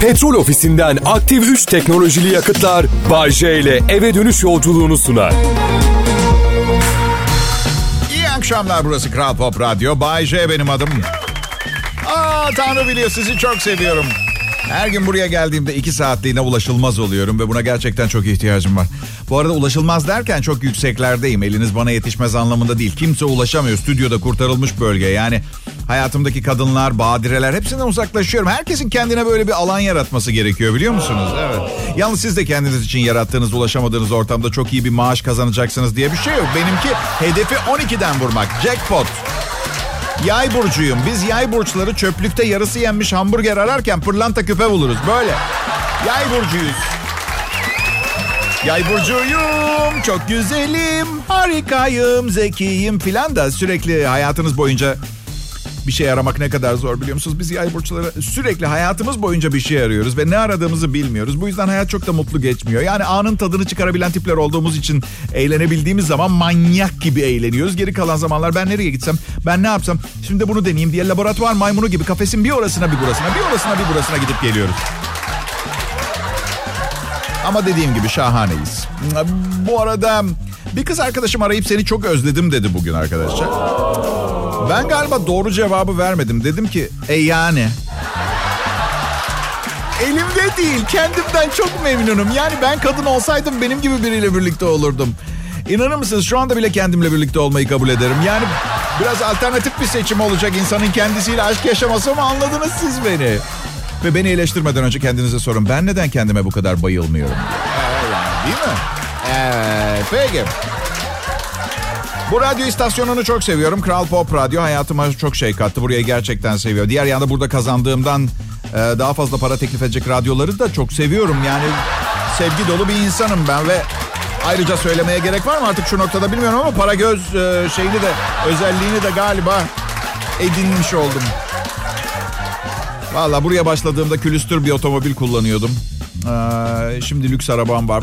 Petrol ofisinden aktif 3 teknolojili yakıtlar Bay J ile eve dönüş yolculuğunu sunar. İyi akşamlar burası Kral Pop Radyo. Bay J benim adım. Aa Tanrı biliyor sizi çok seviyorum. Her gün buraya geldiğimde iki saatliğine ulaşılmaz oluyorum ve buna gerçekten çok ihtiyacım var. Bu arada ulaşılmaz derken çok yükseklerdeyim. Eliniz bana yetişmez anlamında değil. Kimse ulaşamıyor. Stüdyoda kurtarılmış bölge. Yani hayatımdaki kadınlar, badireler hepsinden uzaklaşıyorum. Herkesin kendine böyle bir alan yaratması gerekiyor biliyor musunuz? Evet. Yalnız siz de kendiniz için yarattığınız, ulaşamadığınız ortamda çok iyi bir maaş kazanacaksınız diye bir şey yok. Benimki hedefi 12'den vurmak. Jackpot. Yay burcuyum. Biz yay burçları çöplükte yarısı yenmiş hamburger ararken pırlanta küpe buluruz. Böyle. Yay burcuyuz. Yay burcuyum, çok güzelim, harikayım, zekiyim filan da sürekli hayatınız boyunca bir şey aramak ne kadar zor biliyor musunuz? Biz yay burçları sürekli hayatımız boyunca bir şey arıyoruz ve ne aradığımızı bilmiyoruz. Bu yüzden hayat çok da mutlu geçmiyor. Yani anın tadını çıkarabilen tipler olduğumuz için eğlenebildiğimiz zaman manyak gibi eğleniyoruz. Geri kalan zamanlar ben nereye gitsem, ben ne yapsam, şimdi bunu deneyeyim diye laboratuvar maymunu gibi kafesin bir orasına bir burasına, bir orasına bir burasına gidip geliyoruz. Ama dediğim gibi şahaneyiz. Bu arada bir kız arkadaşım arayıp seni çok özledim dedi bugün arkadaşlar. Ben galiba doğru cevabı vermedim. Dedim ki e yani. Elimde değil. Kendimden çok memnunum. Yani ben kadın olsaydım benim gibi biriyle birlikte olurdum. İnanır mısınız şu anda bile kendimle birlikte olmayı kabul ederim. Yani biraz alternatif bir seçim olacak insanın kendisiyle aşk yaşaması mı anladınız siz beni? Ve beni eleştirmeden önce kendinize sorun. Ben neden kendime bu kadar bayılmıyorum? Diye. Değil mi? Evet, peki. Bu radyo istasyonunu çok seviyorum. Kral Pop Radyo hayatıma çok şey kattı. Burayı gerçekten seviyor. Diğer yanda burada kazandığımdan e, daha fazla para teklif edecek radyoları da çok seviyorum. Yani sevgi dolu bir insanım ben ve ayrıca söylemeye gerek var mı artık şu noktada bilmiyorum ama para göz e, şeyini de özelliğini de galiba edinmiş oldum. Valla buraya başladığımda külüstür bir otomobil kullanıyordum. Ee, şimdi lüks arabam var.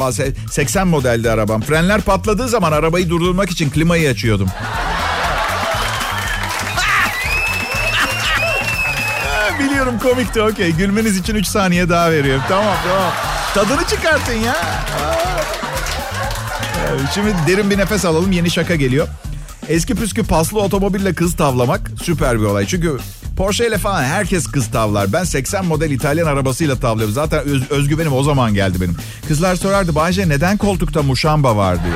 80 modelde arabam. Frenler patladığı zaman arabayı durdurmak için klimayı açıyordum. Biliyorum komikti okey. Gülmeniz için 3 saniye daha veriyorum. Tamam tamam. Tadını çıkartın ya. Şimdi derin bir nefes alalım. Yeni şaka geliyor. Eski püskü paslı otomobille kız tavlamak süper bir olay. Çünkü Porsche ile falan herkes kız tavlar. Ben 80 model İtalyan arabasıyla tavlıyorum. Zaten öz, özgüvenim o zaman geldi benim. Kızlar sorardı Bayce neden koltukta muşamba var diye.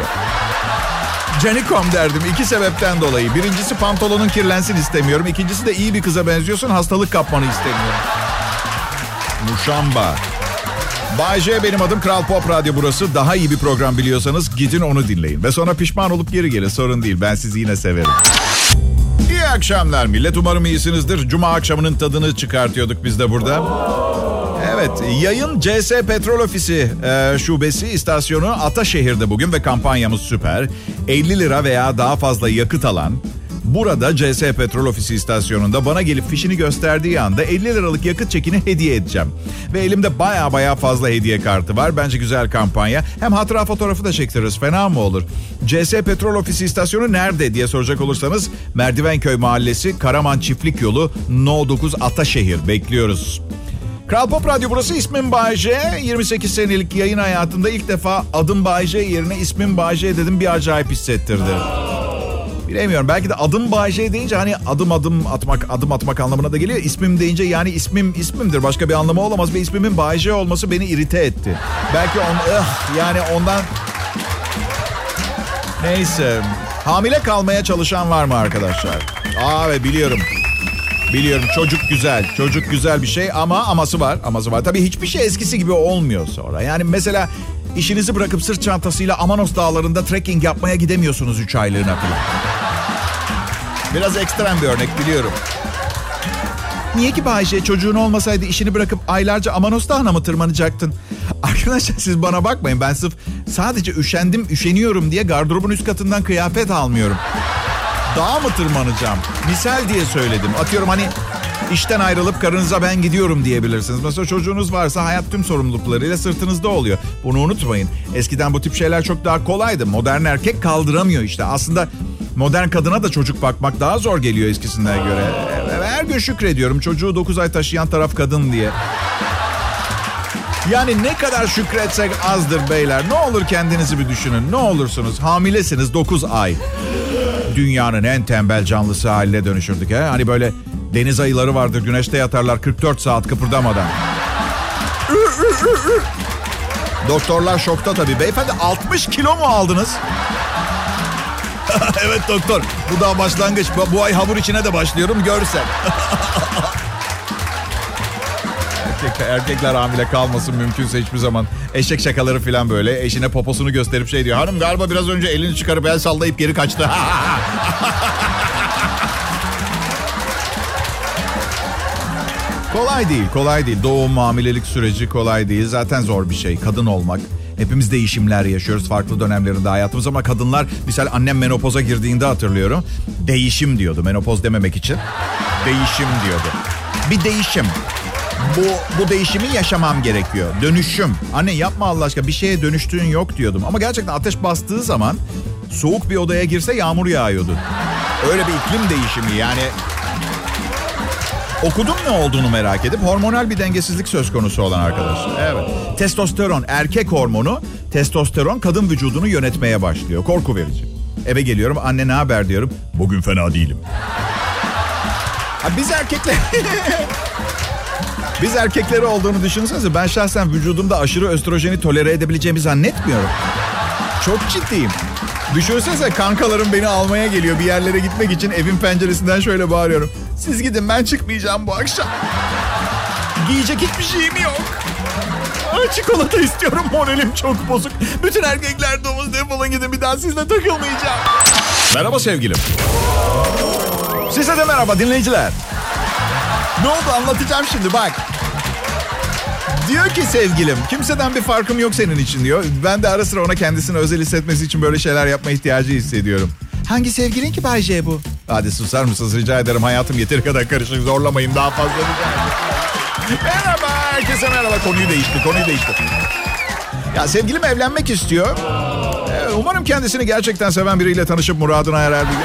Canikom derdim iki sebepten dolayı. Birincisi pantolonun kirlensin istemiyorum. İkincisi de iyi bir kıza benziyorsun hastalık kapmanı istemiyorum. Muşamba. Bay J benim adım Kral Pop Radyo burası. Daha iyi bir program biliyorsanız gidin onu dinleyin. Ve sonra pişman olup geri gelin sorun değil. Ben sizi yine severim. Akşamlar millet. Umarım iyisinizdir. Cuma akşamının tadını çıkartıyorduk biz de burada. Evet, yayın CS Petrol Ofisi e, şubesi istasyonu Ataşehir'de bugün ve kampanyamız süper. 50 lira veya daha fazla yakıt alan Burada CS Petrol Ofisi istasyonunda bana gelip fişini gösterdiği anda 50 liralık yakıt çekini hediye edeceğim. Ve elimde baya baya fazla hediye kartı var. Bence güzel kampanya. Hem hatıra fotoğrafı da çektiririz. Fena mı olur? CS Petrol Ofisi istasyonu nerede diye soracak olursanız Merdivenköy Mahallesi, Karaman Çiftlik Yolu, No 9 Ataşehir. Bekliyoruz. Kral Pop Radyo burası ismim Bayce. 28 senelik yayın hayatında ilk defa adım Bayce yerine ismim Bayce dedim bir acayip hissettirdi. Bilemiyorum. Belki de adım Bayce deyince hani adım adım atmak, adım atmak anlamına da geliyor. İsmim deyince yani ismim ismimdir. Başka bir anlamı olamaz ve ismimin Bayce olması beni irite etti. Belki on, ıh, yani ondan... Neyse. Hamile kalmaya çalışan var mı arkadaşlar? Aa ve biliyorum. Biliyorum çocuk güzel. Çocuk güzel bir şey ama aması var. Aması var. Tabii hiçbir şey eskisi gibi olmuyor sonra. Yani mesela işinizi bırakıp sırt çantasıyla Amanos dağlarında trekking yapmaya gidemiyorsunuz 3 aylığına falan. Biraz ekstrem bir örnek biliyorum. Niye ki Bayşe çocuğun olmasaydı işini bırakıp aylarca Amanos Dağı'na mı tırmanacaktın? Arkadaşlar siz bana bakmayın ben sırf sadece üşendim üşeniyorum diye gardırobun üst katından kıyafet almıyorum. Dağa mı tırmanacağım? Misal diye söyledim. Atıyorum hani işten ayrılıp karınıza ben gidiyorum diyebilirsiniz. Mesela çocuğunuz varsa hayat tüm sorumluluklarıyla sırtınızda oluyor. Bunu unutmayın. Eskiden bu tip şeyler çok daha kolaydı. Modern erkek kaldıramıyor işte. Aslında modern kadına da çocuk bakmak daha zor geliyor eskisinden göre. Her gün şükrediyorum çocuğu 9 ay taşıyan taraf kadın diye. Yani ne kadar şükretsek azdır beyler. Ne olur kendinizi bir düşünün. Ne olursunuz hamilesiniz 9 ay. Dünyanın en tembel canlısı haline dönüşürdük. He? Hani böyle deniz ayıları vardır güneşte yatarlar 44 saat kıpırdamadan. Doktorlar şokta tabii. Beyefendi 60 kilo mu aldınız? evet doktor. Bu daha başlangıç. Bu ay hamur içine de başlıyorum. Görsen. Erkek, erkekler hamile kalmasın mümkünse hiçbir zaman. Eşek şakaları falan böyle. Eşine poposunu gösterip şey diyor. Hanım galiba biraz önce elini çıkarıp el sallayıp geri kaçtı. kolay değil, kolay değil. Doğum, hamilelik süreci kolay değil. Zaten zor bir şey. Kadın olmak. Hepimiz değişimler yaşıyoruz farklı dönemlerinde hayatımız ama kadınlar misal annem menopoza girdiğinde hatırlıyorum. Değişim diyordu menopoz dememek için. Değişim diyordu. Bir değişim. Bu, bu değişimi yaşamam gerekiyor. Dönüşüm. Anne yapma Allah aşkına bir şeye dönüştüğün yok diyordum. Ama gerçekten ateş bastığı zaman soğuk bir odaya girse yağmur yağıyordu. Öyle bir iklim değişimi yani. Okudum ne olduğunu merak edip hormonal bir dengesizlik söz konusu olan arkadaş. Evet. Testosteron erkek hormonu, testosteron kadın vücudunu yönetmeye başlıyor. Korku verici. Eve geliyorum anne ne haber diyorum. Bugün fena değilim. Ha, biz erkekler... Biz erkekleri olduğunu düşünsenize ben şahsen vücudumda aşırı östrojeni tolere edebileceğimi zannetmiyorum. Çok ciddiyim. Düşünsenize kankalarım beni almaya geliyor bir yerlere gitmek için evin penceresinden şöyle bağırıyorum. Siz gidin ben çıkmayacağım bu akşam. Giyecek hiçbir şeyim yok. Aa, çikolata istiyorum moralim çok bozuk. Bütün erkekler domuz defolun gidin bir daha sizle takılmayacağım. Merhaba sevgilim. Size de merhaba dinleyiciler. Ne oldu anlatacağım şimdi bak. Diyor ki sevgilim kimseden bir farkım yok senin için diyor. Ben de ara sıra ona kendisini özel hissetmesi için böyle şeyler yapma ihtiyacı hissediyorum. Hangi sevgilin ki Bay J bu? Hadi susar mısınız rica ederim hayatım yeteri kadar karışık zorlamayın daha fazla merhaba herkese merhaba konuyu değişti konuyu değişti. Ya sevgilim evlenmek istiyor. Ee, umarım kendisini gerçekten seven biriyle tanışıp muradına erer bir.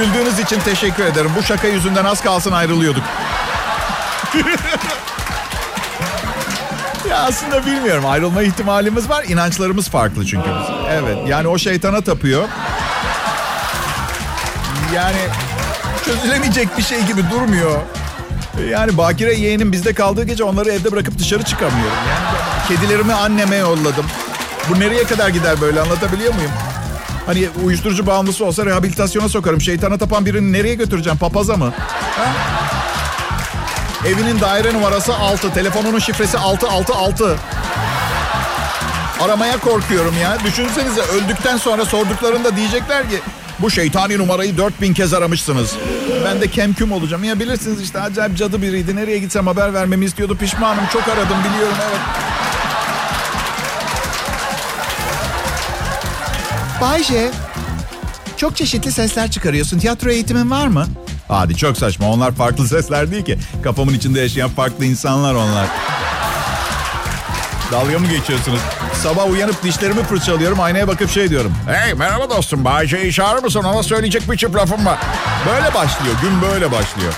Güldüğünüz için teşekkür ederim. Bu şaka yüzünden az kalsın ayrılıyorduk. Ya aslında bilmiyorum. Ayrılma ihtimalimiz var. İnançlarımız farklı çünkü. Evet. Yani o şeytana tapıyor. Yani çözülemeyecek bir şey gibi durmuyor. Yani Bakire yeğenim bizde kaldığı gece onları evde bırakıp dışarı çıkamıyorum. Yani kedilerimi anneme yolladım. Bu nereye kadar gider böyle anlatabiliyor muyum? Hani uyuşturucu bağımlısı olsa rehabilitasyona sokarım. Şeytana tapan birini nereye götüreceğim? Papaza mı? Ha? Evinin daire numarası 6. Telefonunun şifresi 666. Aramaya korkuyorum ya. Düşünsenize öldükten sonra sorduklarında diyecekler ki bu şeytani numarayı 4000 kez aramışsınız. Ben de kemküm olacağım. Ya bilirsiniz işte acayip cadı biriydi. Nereye gitsem haber vermemi istiyordu. Pişmanım. Çok aradım biliyorum evet. Bayce, çok çeşitli sesler çıkarıyorsun. Tiyatro eğitimin var mı? Hadi çok saçma. Onlar farklı sesler değil ki. Kafamın içinde yaşayan farklı insanlar onlar. Dalga mı geçiyorsunuz? Sabah uyanıp dişlerimi fırçalıyorum. Aynaya bakıp şey diyorum. Hey merhaba dostum. Bayce'yi çağırır mısın? Ona söyleyecek bir çift lafım var. Böyle başlıyor. Gün böyle başlıyor.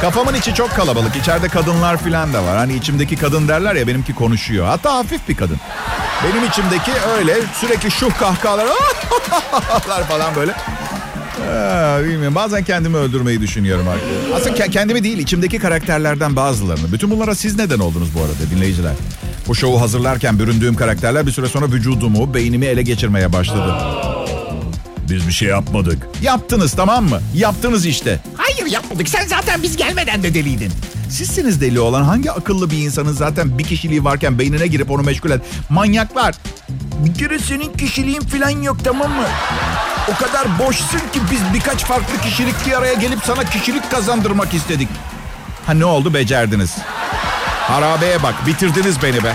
Kafamın içi çok kalabalık. İçeride kadınlar filan da var. Hani içimdeki kadın derler ya benimki konuşuyor. Hatta hafif bir kadın. Benim içimdeki öyle sürekli şuh kahkahalar falan böyle. Aa, bilmiyorum. Bazen kendimi öldürmeyi düşünüyorum artık. Aslında ke- kendimi değil, içimdeki karakterlerden bazılarını. Bütün bunlara siz neden oldunuz bu arada dinleyiciler? Bu şovu hazırlarken büründüğüm karakterler bir süre sonra vücudumu, beynimi ele geçirmeye başladı. Biz bir şey yapmadık. Yaptınız tamam mı? Yaptınız işte. Hayır yapmadık. Sen zaten biz gelmeden de deliydin. Sizsiniz deli olan hangi akıllı bir insanın zaten bir kişiliği varken beynine girip onu meşgul et. Manyaklar. Bir kere senin kişiliğin falan yok tamam mı? O kadar boşsun ki biz birkaç farklı kişilik bir araya gelip sana kişilik kazandırmak istedik. Ha ne oldu becerdiniz. Harabeye bak bitirdiniz beni be.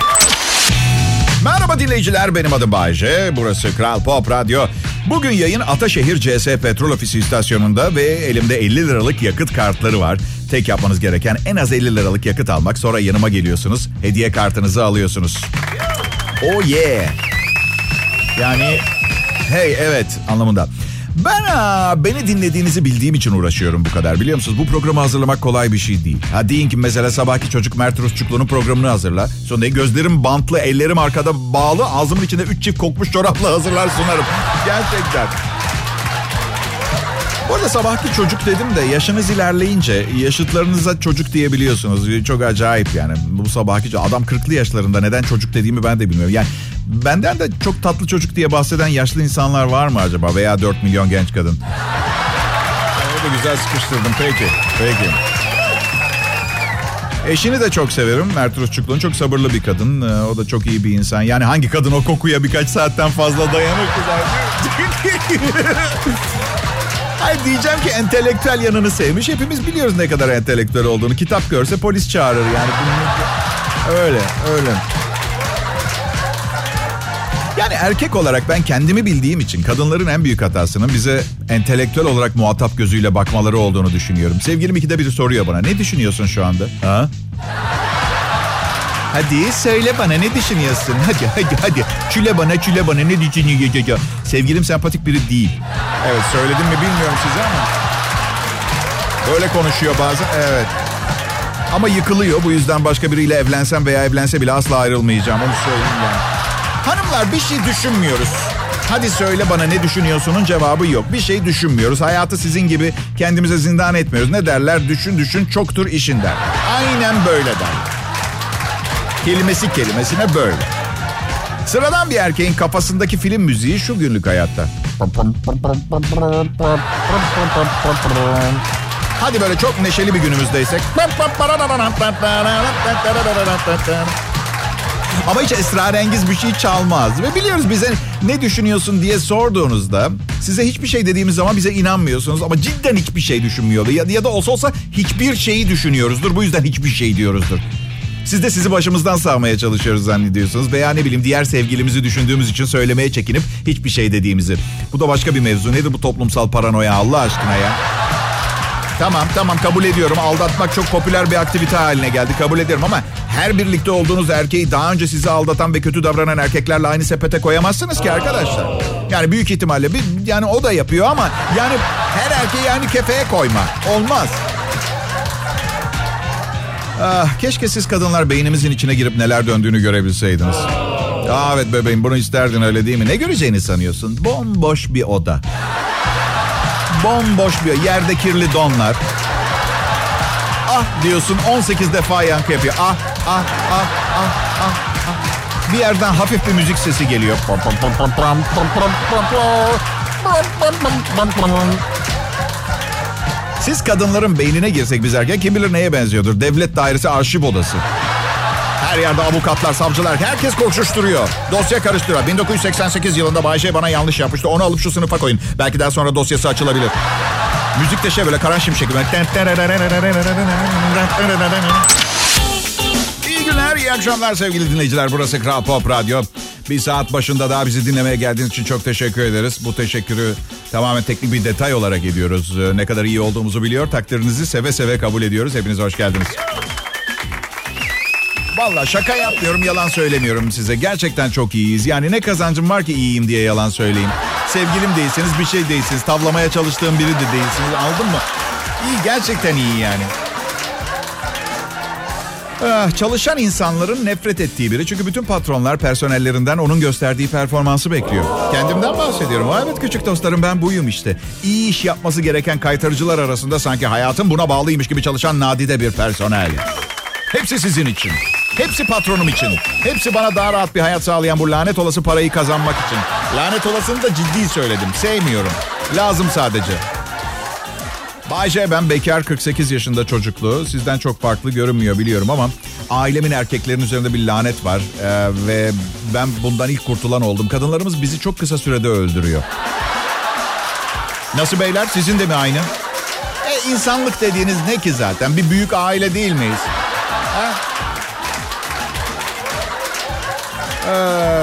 Merhaba dinleyiciler benim adım Bayece. Burası Kral Pop Radyo. Bugün yayın Ataşehir CS Petrol Ofisi istasyonunda ve elimde 50 liralık yakıt kartları var. Tek yapmanız gereken en az 50 liralık yakıt almak. Sonra yanıma geliyorsunuz. Hediye kartınızı alıyorsunuz. Oh yeah. Yani hey evet anlamında. Ben aa, beni dinlediğinizi bildiğim için uğraşıyorum bu kadar. Biliyor musunuz bu programı hazırlamak kolay bir şey değil. Ha deyin ki mesela sabahki çocuk Mert Rusçuklu'nun programını hazırla. Sonra gözlerim bantlı, ellerim arkada bağlı, ağzımın içinde üç çift kokmuş çorapla hazırlar sunarım. Gerçekten. Bu arada sabahki çocuk dedim de yaşınız ilerleyince yaşıtlarınıza çocuk diyebiliyorsunuz. Çok acayip yani. Bu sabahki adam 40'lı yaşlarında neden çocuk dediğimi ben de bilmiyorum. Yani benden de çok tatlı çocuk diye bahseden yaşlı insanlar var mı acaba? Veya 4 milyon genç kadın. O da güzel sıkıştırdım. Peki. Peki. Eşini de çok severim. Mert Rusçuklu'nun çok sabırlı bir kadın. Ee, O da çok iyi bir insan. Yani hangi kadın o kokuya birkaç saatten fazla dayanır ki zaten? Hayır diyeceğim ki entelektüel yanını sevmiş. Hepimiz biliyoruz ne kadar entelektüel olduğunu. Kitap görse polis çağırır yani. Öyle, öyle. Yani erkek olarak ben kendimi bildiğim için kadınların en büyük hatasının bize entelektüel olarak muhatap gözüyle bakmaları olduğunu düşünüyorum. Sevgilim ikide biri soruyor bana ne düşünüyorsun şu anda? Ha? Hadi söyle bana ne düşünüyorsun? Hadi hadi hadi. Çüle bana çüle bana ne düşünüyorsun? Sevgilim sempatik biri değil. Evet söyledim mi bilmiyorum size ama. Öyle konuşuyor bazen. Evet. Ama yıkılıyor. Bu yüzden başka biriyle evlensem veya evlense bile asla ayrılmayacağım. Onu söyleyeyim yani. Hanımlar bir şey düşünmüyoruz. Hadi söyle bana ne düşünüyorsunun cevabı yok. Bir şey düşünmüyoruz. Hayatı sizin gibi kendimize zindan etmiyoruz. Ne derler? Düşün düşün çoktur işin der. Aynen böyle der. Kelimesi kelimesine böyle. Sıradan bir erkeğin kafasındaki film müziği şu günlük hayatta. Hadi böyle çok neşeli bir günümüzdeysek. Ama hiç esrarengiz bir şey çalmaz. Ve biliyoruz bize ne düşünüyorsun diye sorduğunuzda size hiçbir şey dediğimiz zaman bize inanmıyorsunuz. Ama cidden hiçbir şey düşünmüyor. Ya, ya da olsa olsa hiçbir şeyi düşünüyoruzdur. Bu yüzden hiçbir şey diyoruzdur. Siz de sizi başımızdan sağmaya çalışıyoruz zannediyorsunuz. Veya ne bileyim diğer sevgilimizi düşündüğümüz için söylemeye çekinip hiçbir şey dediğimizi. Bu da başka bir mevzu. Nedir bu toplumsal paranoya Allah aşkına ya? Tamam tamam kabul ediyorum. Aldatmak çok popüler bir aktivite haline geldi. Kabul ediyorum ama her birlikte olduğunuz erkeği daha önce sizi aldatan ve kötü davranan erkeklerle aynı sepete koyamazsınız ki arkadaşlar. Yani büyük ihtimalle bir yani o da yapıyor ama yani her erkeği aynı kefeye koyma. Olmaz. Ah, keşke siz kadınlar beynimizin içine girip neler döndüğünü görebilseydiniz. Aa, evet bebeğim bunu isterdin öyle değil mi? Ne göreceğini sanıyorsun? Bomboş bir oda. Bomboş bir yerde kirli donlar. Ah diyorsun 18 defa yankı yapıyor. Ah ah ah ah ah. ah. Bir yerden hafif bir müzik sesi geliyor. Siz kadınların beynine girsek biz erken kim bilir neye benziyordur. Devlet dairesi arşiv odası. Her yerde avukatlar, savcılar, herkes koşuşturuyor. Dosya karıştırıyor. 1988 yılında Bayşe bana yanlış yapmıştı. Onu alıp şu sınıfa koyun. Belki daha sonra dosyası açılabilir. Müzik de şey böyle Karan Şimşek. İyi akşamlar sevgili dinleyiciler. Burası Kral Pop Radyo. Bir saat başında daha bizi dinlemeye geldiğiniz için çok teşekkür ederiz. Bu teşekkürü tamamen teknik bir detay olarak ediyoruz. Ne kadar iyi olduğumuzu biliyor. Takdirinizi seve seve kabul ediyoruz. Hepiniz hoş geldiniz. Valla şaka yapmıyorum, yalan söylemiyorum size. Gerçekten çok iyiyiz. Yani ne kazancım var ki iyiyim diye yalan söyleyeyim. Sevgilim değilsiniz, bir şey değilsiniz. Tavlamaya çalıştığım biri de değilsiniz. Anladın mı? İyi, gerçekten iyi yani. Ah, çalışan insanların nefret ettiği biri. Çünkü bütün patronlar personellerinden onun gösterdiği performansı bekliyor. Kendimden bahsediyorum. Evet küçük dostlarım ben buyum işte. İyi iş yapması gereken kaytarıcılar arasında sanki hayatım buna bağlıymış gibi çalışan nadide bir personel. Hepsi sizin için. Hepsi patronum için. Hepsi bana daha rahat bir hayat sağlayan bu lanet olası parayı kazanmak için. Lanet olasını da ciddi söyledim. Sevmiyorum. Lazım sadece. Bayce ben bekar 48 yaşında çocuklu. Sizden çok farklı görünmüyor biliyorum ama ailemin erkeklerin üzerinde bir lanet var. Ee, ve ben bundan ilk kurtulan oldum. Kadınlarımız bizi çok kısa sürede öldürüyor. Nasıl beyler sizin de mi aynı? E, insanlık dediğiniz ne ki zaten? Bir büyük aile değil miyiz? Ha? Ee,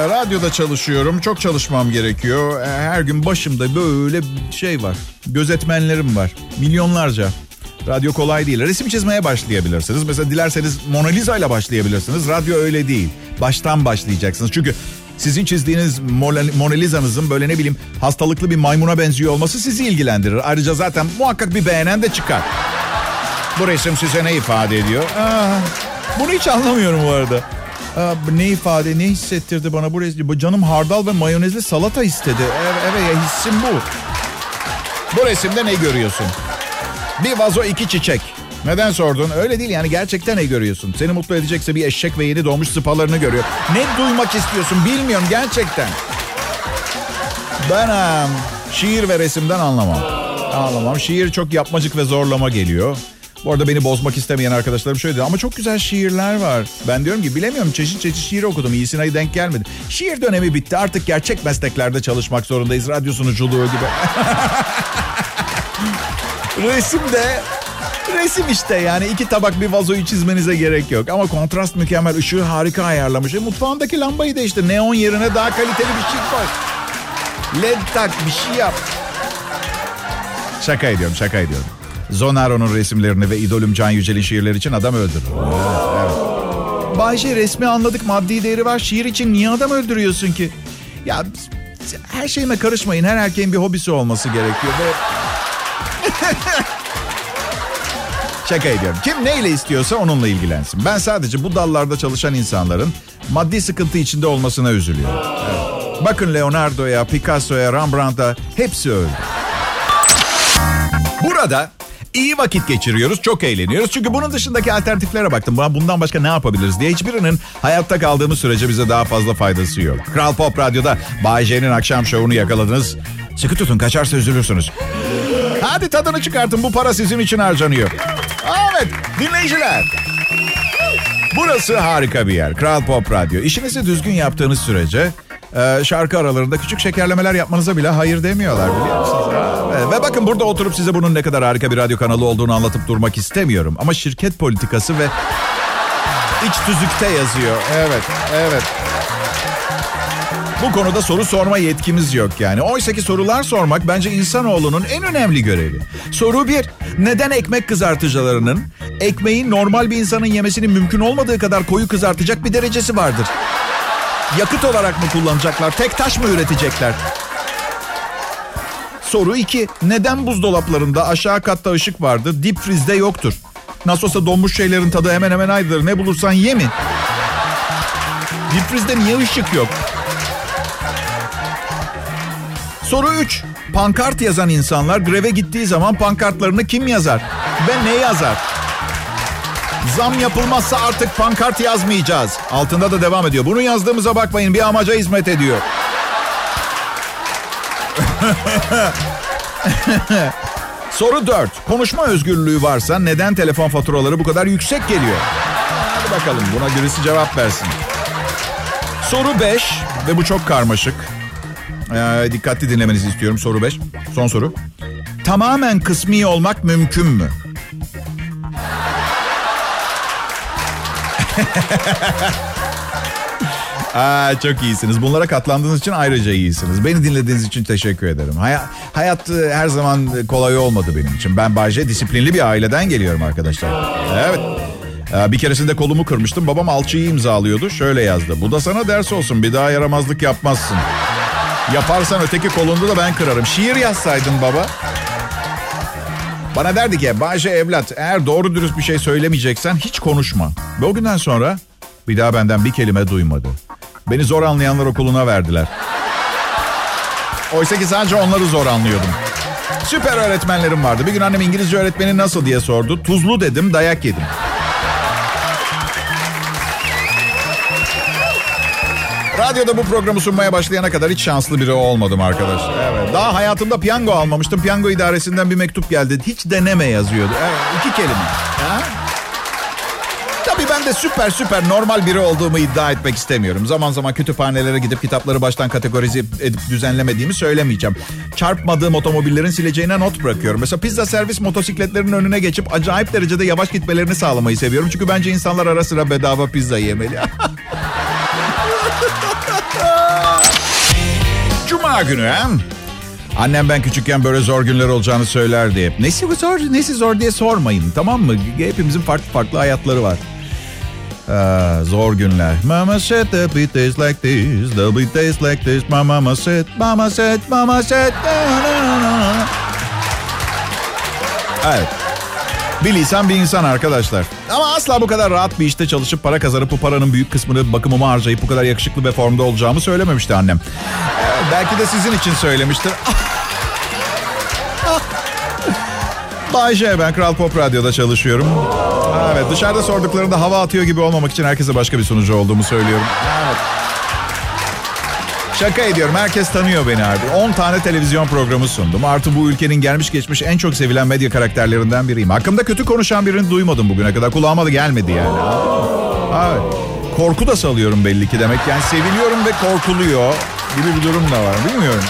radyoda çalışıyorum. Çok çalışmam gerekiyor. Ee, her gün başımda böyle şey var. Gözetmenlerim var. Milyonlarca. Radyo kolay değil. Resim çizmeye başlayabilirsiniz. Mesela dilerseniz Mona Lisa ile başlayabilirsiniz. Radyo öyle değil. Baştan başlayacaksınız. Çünkü Sizin çizdiğiniz Mona Lisa'nızın böyle ne bileyim hastalıklı bir maymuna benziyor olması sizi ilgilendirir. Ayrıca zaten muhakkak bir beğenen de çıkar. Bu resim size ne ifade ediyor? Aa, bunu hiç anlamıyorum bu arada. Aa, ne ifade, ne hissettirdi bana bu resim? Canım hardal ve mayonezli salata istedi. Evet, evet hissim bu. Bu resimde ne görüyorsun? Bir vazo iki çiçek. Neden sordun? Öyle değil yani gerçekten ne görüyorsun? Seni mutlu edecekse bir eşek ve yeni doğmuş sıpalarını görüyor. Ne duymak istiyorsun bilmiyorum gerçekten. Ben şiir ve resimden anlamam. Anlamam. Şiir çok yapmacık ve zorlama geliyor. Bu arada beni bozmak istemeyen arkadaşlarım şöyle dedi. Ama çok güzel şiirler var. Ben diyorum ki bilemiyorum çeşit çeşit şiir okudum. İyisine denk gelmedi. Şiir dönemi bitti. Artık gerçek mesleklerde çalışmak zorundayız. Radyo sunuculuğu gibi. Resim de resim işte yani iki tabak bir vazoyu çizmenize gerek yok. Ama kontrast mükemmel, ışığı harika ayarlamış. E, mutfağındaki lambayı değiştir. Neon yerine daha kaliteli bir şey koy. LED tak bir şey yap. Şaka ediyorum, şaka ediyorum. Zonaro'nun resimlerini ve idolüm Can Yücel'in şiirleri için adam öldürür. Evet. Bayşe resmi anladık maddi değeri var. Şiir için niye adam öldürüyorsun ki? Ya her şeyime karışmayın. Her erkeğin bir hobisi olması gerekiyor ve... Şaka ediyorum. Kim neyle istiyorsa onunla ilgilensin. Ben sadece bu dallarda çalışan insanların maddi sıkıntı içinde olmasına üzülüyorum. Evet. Bakın Leonardo'ya, Picasso'ya, Rembrandt'a hepsi öldü. Burada iyi vakit geçiriyoruz, çok eğleniyoruz. Çünkü bunun dışındaki alternatiflere baktım. Bundan başka ne yapabiliriz diye hiçbirinin hayatta kaldığımız sürece bize daha fazla faydası yok. Kral Pop Radyo'da Bay J'nin akşam şovunu yakaladınız. Sıkı tutun kaçarsa üzülürsünüz. Hadi tadını çıkartın bu para sizin için harcanıyor. Evet dinleyiciler. Burası harika bir yer. Kral Pop Radyo. İşinizi düzgün yaptığınız sürece e, şarkı aralarında küçük şekerlemeler yapmanıza bile hayır demiyorlar biliyor musunuz? Evet. Ve bakın burada oturup size bunun ne kadar harika bir radyo kanalı olduğunu anlatıp durmak istemiyorum. Ama şirket politikası ve iç tüzükte yazıyor. Evet, evet. Bu konuda soru sorma yetkimiz yok yani. Oysa ki sorular sormak bence insanoğlunun en önemli görevi. Soru bir, neden ekmek kızartıcılarının ekmeğin normal bir insanın yemesinin mümkün olmadığı kadar koyu kızartacak bir derecesi vardır? Yakıt olarak mı kullanacaklar, tek taş mı üretecekler? Soru 2. Neden buzdolaplarında aşağı katta ışık vardır, dip frizde yoktur? Nasıl olsa donmuş şeylerin tadı hemen hemen aynıdır. Ne bulursan ye mi? Dip frizde niye ışık yok? Soru 3. Pankart yazan insanlar greve gittiği zaman pankartlarını kim yazar? Ve ne yazar? Zam yapılmazsa artık pankart yazmayacağız. Altında da devam ediyor. Bunu yazdığımıza bakmayın bir amaca hizmet ediyor. Soru 4. Konuşma özgürlüğü varsa neden telefon faturaları bu kadar yüksek geliyor? Hadi bakalım buna birisi cevap versin. Soru 5 ve bu çok karmaşık. Ee, dikkatli dinlemenizi istiyorum. Soru 5. Son soru. Tamamen kısmi olmak mümkün mü? Aa, çok iyisiniz. Bunlara katlandığınız için ayrıca iyisiniz. Beni dinlediğiniz için teşekkür ederim. Hay- hayat e, her zaman kolay olmadı benim için. Ben Bayce disiplinli bir aileden geliyorum arkadaşlar. Evet. Bir keresinde kolumu kırmıştım. Babam alçıyı imzalıyordu. Şöyle yazdı. Bu da sana ders olsun. Bir daha yaramazlık yapmazsın. Yaparsan öteki kolunda da ben kırarım. Şiir yazsaydın baba. Bana derdi ki Bayce evlat eğer doğru dürüst bir şey söylemeyeceksen hiç konuşma. Ve o günden sonra bir daha benden bir kelime duymadı. Beni zor anlayanlar okuluna verdiler. Oysa ki sadece onları zor anlıyordum. Süper öğretmenlerim vardı. Bir gün annem İngilizce öğretmeni nasıl diye sordu. Tuzlu dedim dayak yedim. Radyoda bu programı sunmaya başlayana kadar hiç şanslı biri olmadım arkadaş. Evet. Daha hayatımda piyango almamıştım. Piyango idaresinden bir mektup geldi. Hiç deneme yazıyordu. Evet, iki kelime. Ha? Tabii ben de süper süper normal biri olduğumu iddia etmek istemiyorum. Zaman zaman kütüphanelere gidip kitapları baştan kategorize edip düzenlemediğimi söylemeyeceğim. Çarpmadığım otomobillerin sileceğine not bırakıyorum. Mesela pizza servis motosikletlerinin önüne geçip acayip derecede yavaş gitmelerini sağlamayı seviyorum. Çünkü bence insanlar ara sıra bedava pizza yemeli. Günü ha? Annem ben küçükken böyle zor günler olacağını söylerdi hep. Nesi zor, nesi zor diye sormayın tamam mı? Hepimizin farklı farklı hayatları var. Aa, zor günler. Mama said the beat tastes like this, the beat tastes like this. My mama said, mama said, mama said. Evet. Bir lisan bir insan arkadaşlar. Ama asla bu kadar rahat bir işte çalışıp para kazanıp bu paranın büyük kısmını bakımıma harcayıp bu kadar yakışıklı ve formda olacağımı söylememişti annem. Ee, belki de sizin için söylemiştir. Bay J, ben Kral Pop Radyo'da çalışıyorum. Evet dışarıda sorduklarında hava atıyor gibi olmamak için herkese başka bir sunucu olduğumu söylüyorum. Evet. Şaka ediyorum. Herkes tanıyor beni artık. 10 tane televizyon programı sundum. Artı bu ülkenin gelmiş geçmiş en çok sevilen medya karakterlerinden biriyim. Hakkımda kötü konuşan birini duymadım bugüne kadar. Kulağıma da gelmedi yani. Evet. Korku da salıyorum belli ki demek. Yani seviliyorum ve korkuluyor gibi bir durum da var. Bilmiyorum.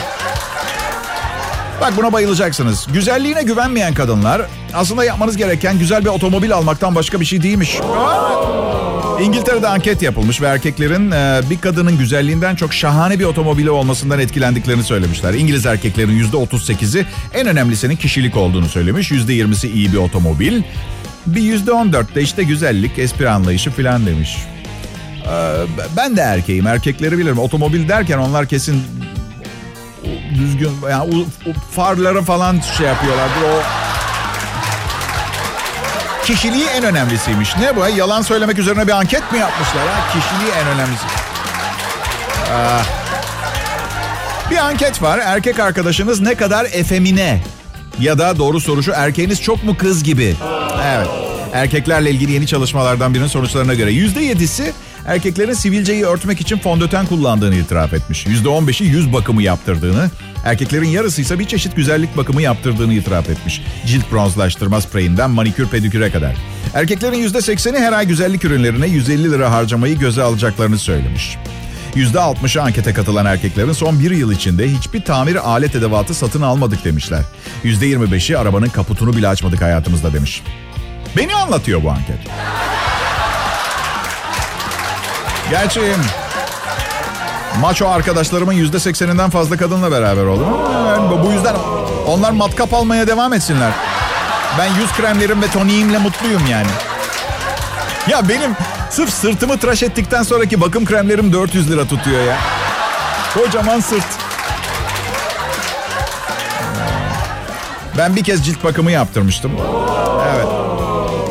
Bak buna bayılacaksınız. Güzelliğine güvenmeyen kadınlar aslında yapmanız gereken güzel bir otomobil almaktan başka bir şey değilmiş. İngiltere'de anket yapılmış ve erkeklerin e, bir kadının güzelliğinden çok şahane bir otomobili olmasından etkilendiklerini söylemişler. İngiliz erkeklerin %38'i en önemlisinin kişilik olduğunu söylemiş. %20'si iyi bir otomobil. Bir %14 de işte güzellik, espri anlayışı filan demiş. Ee, ben de erkeğim, erkekleri bilirim. Otomobil derken onlar kesin düzgün yani farları falan şey yapıyorlardır. O kişiliği en önemlisiymiş. Ne bu? Yalan söylemek üzerine bir anket mi yapmışlar? Ha? Kişiliği en önemlisi. Ah. Bir anket var. Erkek arkadaşınız ne kadar efemine? Ya da doğru soru şu erkeğiniz çok mu kız gibi? Evet. Erkeklerle ilgili yeni çalışmalardan birinin sonuçlarına göre %7'si erkeklerin sivilceyi örtmek için fondöten kullandığını itiraf etmiş. %15'i yüz bakımı yaptırdığını, erkeklerin yarısı ise bir çeşit güzellik bakımı yaptırdığını itiraf etmiş. Cilt bronzlaştırma spreyinden manikür pediküre kadar. Erkeklerin %80'i her ay güzellik ürünlerine 150 lira harcamayı göze alacaklarını söylemiş. %60'ı ankete katılan erkeklerin son bir yıl içinde hiçbir tamir alet edevatı satın almadık demişler. %25'i arabanın kaputunu bile açmadık hayatımızda demiş. Beni anlatıyor bu anket. Gerçi maço arkadaşlarımın yüzde sekseninden fazla kadınla beraber oldum. Yani bu yüzden onlar matkap almaya devam etsinler. Ben yüz kremlerim ve toniğimle mutluyum yani. Ya benim sırf sırtımı tıraş ettikten sonraki bakım kremlerim 400 lira tutuyor ya. Kocaman sırt. Ben bir kez cilt bakımı yaptırmıştım.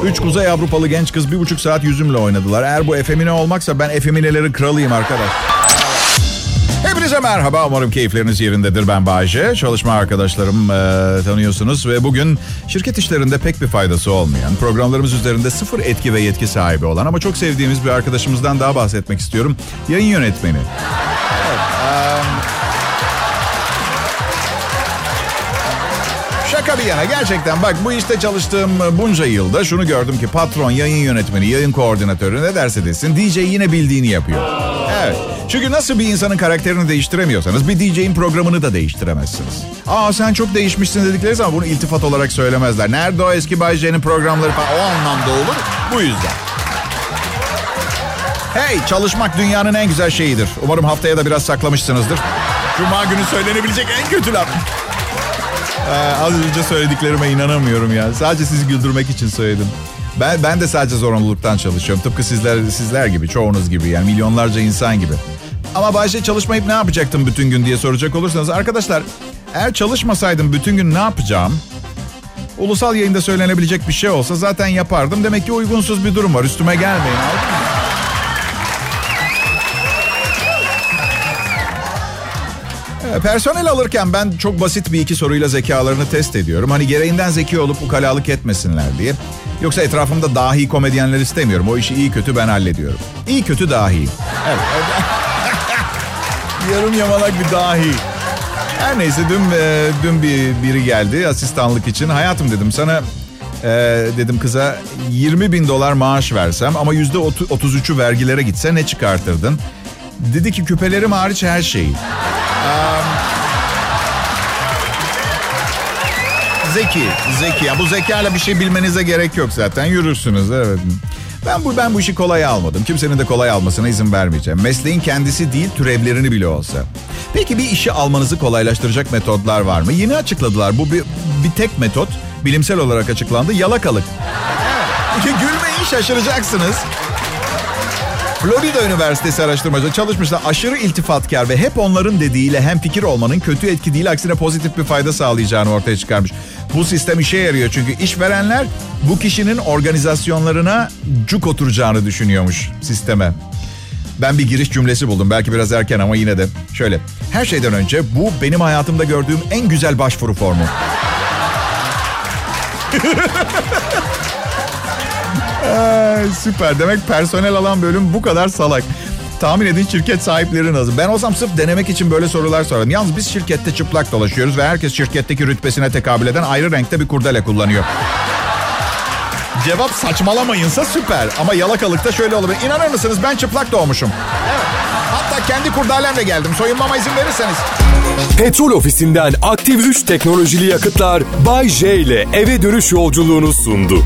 Üç Kuzey Avrupalı genç kız bir buçuk saat yüzümle oynadılar. Eğer bu efemine olmaksa ben efeminelerin kralıyım arkadaş. Hepinize merhaba. Umarım keyifleriniz yerindedir. Ben Bayce. Çalışma arkadaşlarım e, tanıyorsunuz. Ve bugün şirket işlerinde pek bir faydası olmayan, programlarımız üzerinde sıfır etki ve yetki sahibi olan ama çok sevdiğimiz bir arkadaşımızdan daha bahsetmek istiyorum. Yayın yönetmeni. Şaka bir yana gerçekten bak bu işte çalıştığım bunca yılda şunu gördüm ki patron, yayın yönetmeni, yayın koordinatörü ne derse desin DJ yine bildiğini yapıyor. Evet. Çünkü nasıl bir insanın karakterini değiştiremiyorsanız bir DJ'in programını da değiştiremezsiniz. Aa sen çok değişmişsin dedikleri zaman bunu iltifat olarak söylemezler. Nerede o eski Bay J'nin programları falan o anlamda olur. Bu yüzden. Hey çalışmak dünyanın en güzel şeyidir. Umarım haftaya da biraz saklamışsınızdır. Cuma günü söylenebilecek en kötü laf. Ee, az önce söylediklerime inanamıyorum ya. Sadece sizi güldürmek için söyledim. Ben ben de sadece zorunluluktan çalışıyorum. Tıpkı sizler sizler gibi, çoğunuz gibi yani milyonlarca insan gibi. Ama Bayşe çalışmayıp ne yapacaktım bütün gün diye soracak olursanız arkadaşlar eğer çalışmasaydım bütün gün ne yapacağım? Ulusal yayında söylenebilecek bir şey olsa zaten yapardım. Demek ki uygunsuz bir durum var. Üstüme gelmeyin. Personel alırken ben çok basit bir iki soruyla zekalarını test ediyorum. Hani gereğinden zeki olup ukalalık etmesinler diye. Yoksa etrafımda dahi komedyenler istemiyorum. O işi iyi kötü ben hallediyorum. İyi kötü dahi. Evet. Yarım yamalak bir dahi. Her neyse dün e, dün bir biri geldi asistanlık için. Hayatım dedim sana e, dedim kıza 20 bin dolar maaş versem ama yüzde 33'ü vergilere gitse ne çıkartırdın? Dedi ki küpelerim hariç her şeyi. Zeki, zeki. Ya bu zekayla bir şey bilmenize gerek yok zaten. Yürürsünüz evet. Ben bu ben bu işi kolay almadım. Kimsenin de kolay almasına izin vermeyeceğim. Mesleğin kendisi değil, türevlerini bile olsa. Peki bir işi almanızı kolaylaştıracak metodlar var mı? Yeni açıkladılar. Bu bir, bir tek metot. Bilimsel olarak açıklandı. Yalakalık. Gülmeyin şaşıracaksınız. Florida Üniversitesi araştırmacı çalışmışlar. Aşırı iltifatkar ve hep onların dediğiyle hem fikir olmanın kötü etki değil aksine pozitif bir fayda sağlayacağını ortaya çıkarmış. Bu sistem işe yarıyor çünkü işverenler bu kişinin organizasyonlarına cuk oturacağını düşünüyormuş sisteme. Ben bir giriş cümlesi buldum. Belki biraz erken ama yine de. Şöyle. Her şeyden önce bu benim hayatımda gördüğüm en güzel başvuru formu. Ay, süper. Demek personel alan bölüm bu kadar salak. Tahmin edin şirket sahipleri nasıl? Ben olsam sırf denemek için böyle sorular sorarım. Yalnız biz şirkette çıplak dolaşıyoruz ve herkes şirketteki rütbesine tekabül eden ayrı renkte bir kurdele kullanıyor. Cevap saçmalamayınsa süper. Ama yalakalıkta şöyle olabilir. İnanır mısınız ben çıplak doğmuşum. Evet. Hatta kendi kurdalemle geldim. Soyunmama izin verirseniz. Petrol ofisinden aktif 3 teknolojili yakıtlar Bay J ile eve dönüş yolculuğunu sundu.